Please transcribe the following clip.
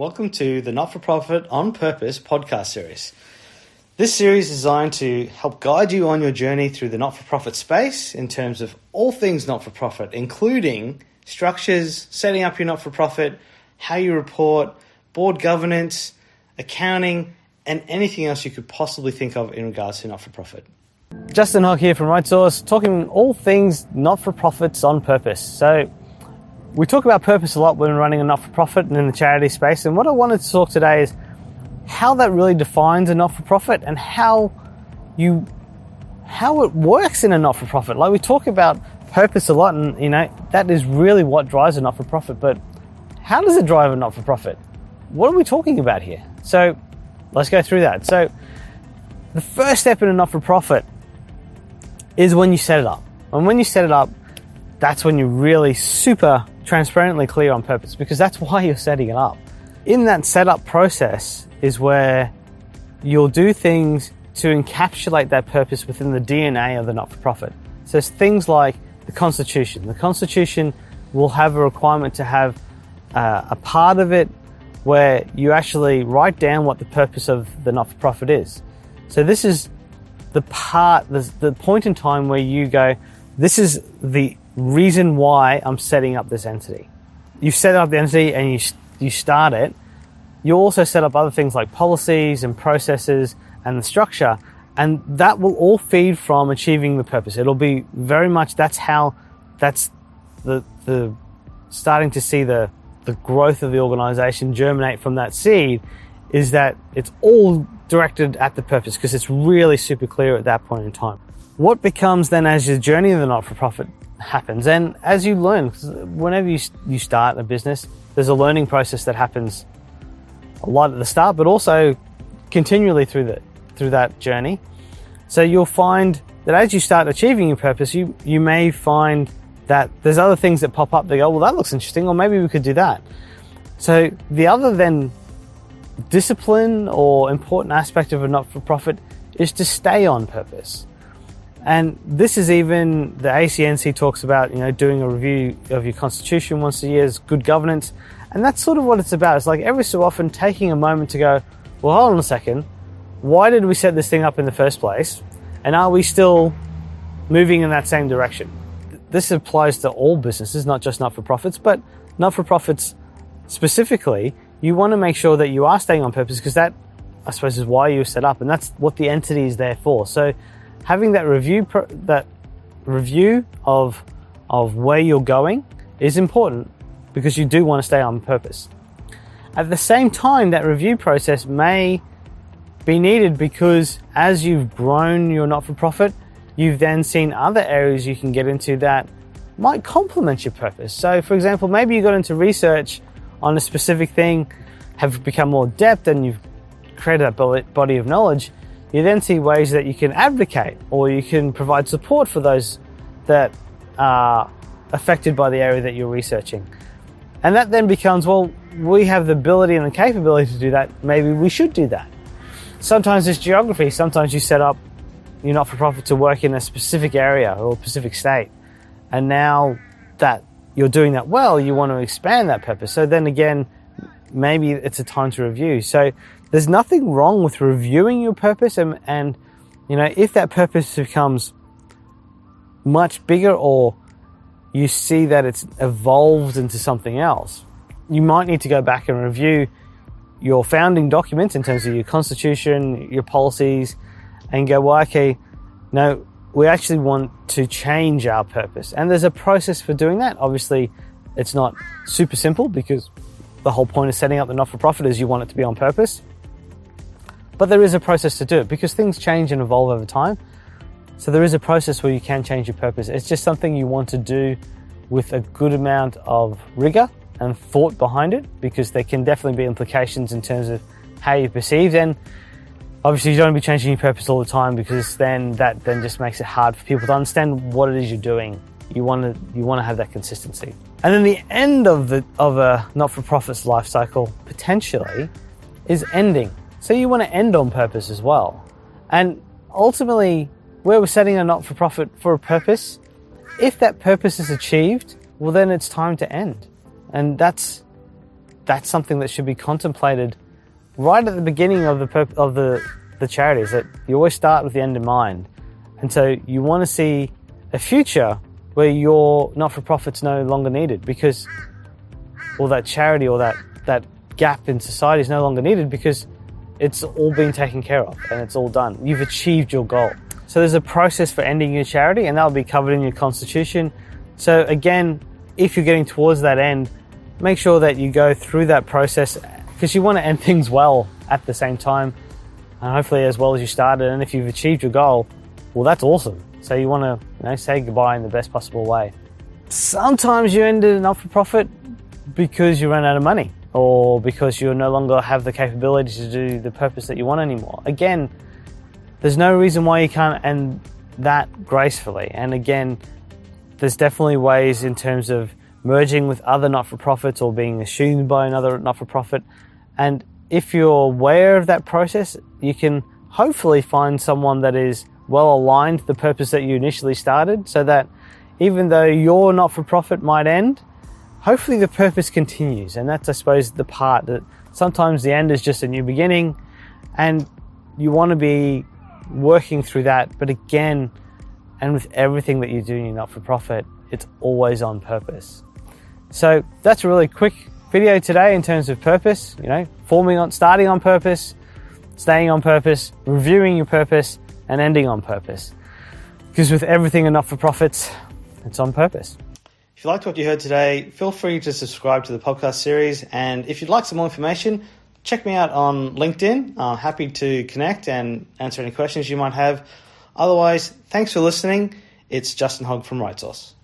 Welcome to the Not for Profit on Purpose podcast series. This series is designed to help guide you on your journey through the not for profit space in terms of all things not for profit, including structures, setting up your not for profit, how you report, board governance, accounting, and anything else you could possibly think of in regards to not for profit. Justin Hogg here from Right Source, talking all things not for profits on purpose. So, we talk about purpose a lot when running a not for profit and in the charity space. And what I wanted to talk today is how that really defines a not for profit and how you how it works in a not for profit. Like we talk about purpose a lot, and you know that is really what drives a not for profit. But how does it drive a not for profit? What are we talking about here? So let's go through that. So the first step in a not for profit is when you set it up. And when you set it up, that's when you're really super transparently clear on purpose because that's why you're setting it up. In that setup process is where you'll do things to encapsulate that purpose within the DNA of the not for profit. So it's things like the Constitution. The Constitution will have a requirement to have uh, a part of it where you actually write down what the purpose of the not for profit is. So this is the part, the, the point in time where you go, this is the reason why I'm setting up this entity. You set up the entity and you, you start it. You also set up other things like policies and processes and the structure, and that will all feed from achieving the purpose. It'll be very much that's how that's the the starting to see the the growth of the organization germinate from that seed is that it's all directed at the purpose because it's really super clear at that point in time. What becomes then as your journey of the not for profit happens. And as you learn, whenever you, you start a business, there's a learning process that happens a lot at the start, but also continually through the, through that journey. So you'll find that as you start achieving your purpose, you, you may find that there's other things that pop up. They go, well, that looks interesting, or maybe we could do that. So the other then discipline or important aspect of a not-for-profit is to stay on purpose. And this is even the ACNC talks about, you know, doing a review of your constitution once a year is good governance. And that's sort of what it's about. It's like every so often taking a moment to go, well, hold on a second. Why did we set this thing up in the first place? And are we still moving in that same direction? This applies to all businesses, not just not for profits, but not for profits specifically. You want to make sure that you are staying on purpose because that, I suppose, is why you set up. And that's what the entity is there for. So having that review that review of of where you're going is important because you do want to stay on purpose. At the same time, that review process may be needed because as you've grown your not for profit, you've then seen other areas you can get into that might complement your purpose. So, for example, maybe you got into research on a specific thing, have become more depth, and you've created a body of knowledge you then see ways that you can advocate or you can provide support for those that are affected by the area that you're researching. And that then becomes, well, we have the ability and the capability to do that. Maybe we should do that. Sometimes it's geography. Sometimes you set up your not for profit to work in a specific area or specific state. And now that you're doing that well, you want to expand that purpose. So then again, maybe it's a time to review. So there's nothing wrong with reviewing your purpose and, and you know, if that purpose becomes much bigger or you see that it's evolved into something else, you might need to go back and review your founding documents in terms of your constitution, your policies, and go, well, okay, no, we actually want to change our purpose. And there's a process for doing that. Obviously, it's not super simple because the whole point of setting up the not for profit is you want it to be on purpose. But there is a process to do it because things change and evolve over time. So there is a process where you can change your purpose. It's just something you want to do with a good amount of rigor and thought behind it because there can definitely be implications in terms of how you perceive. And obviously you don't want to be changing your purpose all the time because then that then just makes it hard for people to understand what it is you're doing. You want to you want to have that consistency. And then the end of the of a not-for-profit's life cycle potentially is ending. So you want to end on purpose as well. And ultimately, where we're setting a not for a purpose, if that purpose is achieved, well, then it's time to end. And that's that's something that should be contemplated right at the beginning of the purp- of the the charities. That you always start with the end in mind, and so you want to see a future where your not for profit's no longer needed because, or that charity or that that gap in society is no longer needed because it's all been taken care of and it's all done. You've achieved your goal. So there's a process for ending your charity, and that'll be covered in your constitution. So again, if you're getting towards that end, make sure that you go through that process because you want to end things well at the same time and hopefully as well as you started. And if you've achieved your goal, well, that's awesome. So you want to you know, say goodbye in the best possible way. Sometimes you end a not for profit because you run out of money or because you no longer have the capability to do the purpose that you want anymore. Again, there's no reason why you can't end that gracefully. And again, there's definitely ways in terms of merging with other not for profits or being assumed by another not for profit. And if you're aware of that process, you can hopefully find someone that is well aligned to the purpose that you initially started so that even though your not for profit might end, hopefully the purpose continues. And that's, I suppose, the part that sometimes the end is just a new beginning and you want to be working through that. But again, and with everything that you do in your not for profit, it's always on purpose. So that's a really quick video today in terms of purpose, you know, forming on, starting on purpose, staying on purpose, reviewing your purpose, and ending on purpose. Because with everything in not for profits, it's on purpose. If you liked what you heard today, feel free to subscribe to the podcast series. And if you'd like some more information, check me out on LinkedIn. I'm happy to connect and answer any questions you might have. Otherwise, thanks for listening. It's Justin Hogg from Right Source.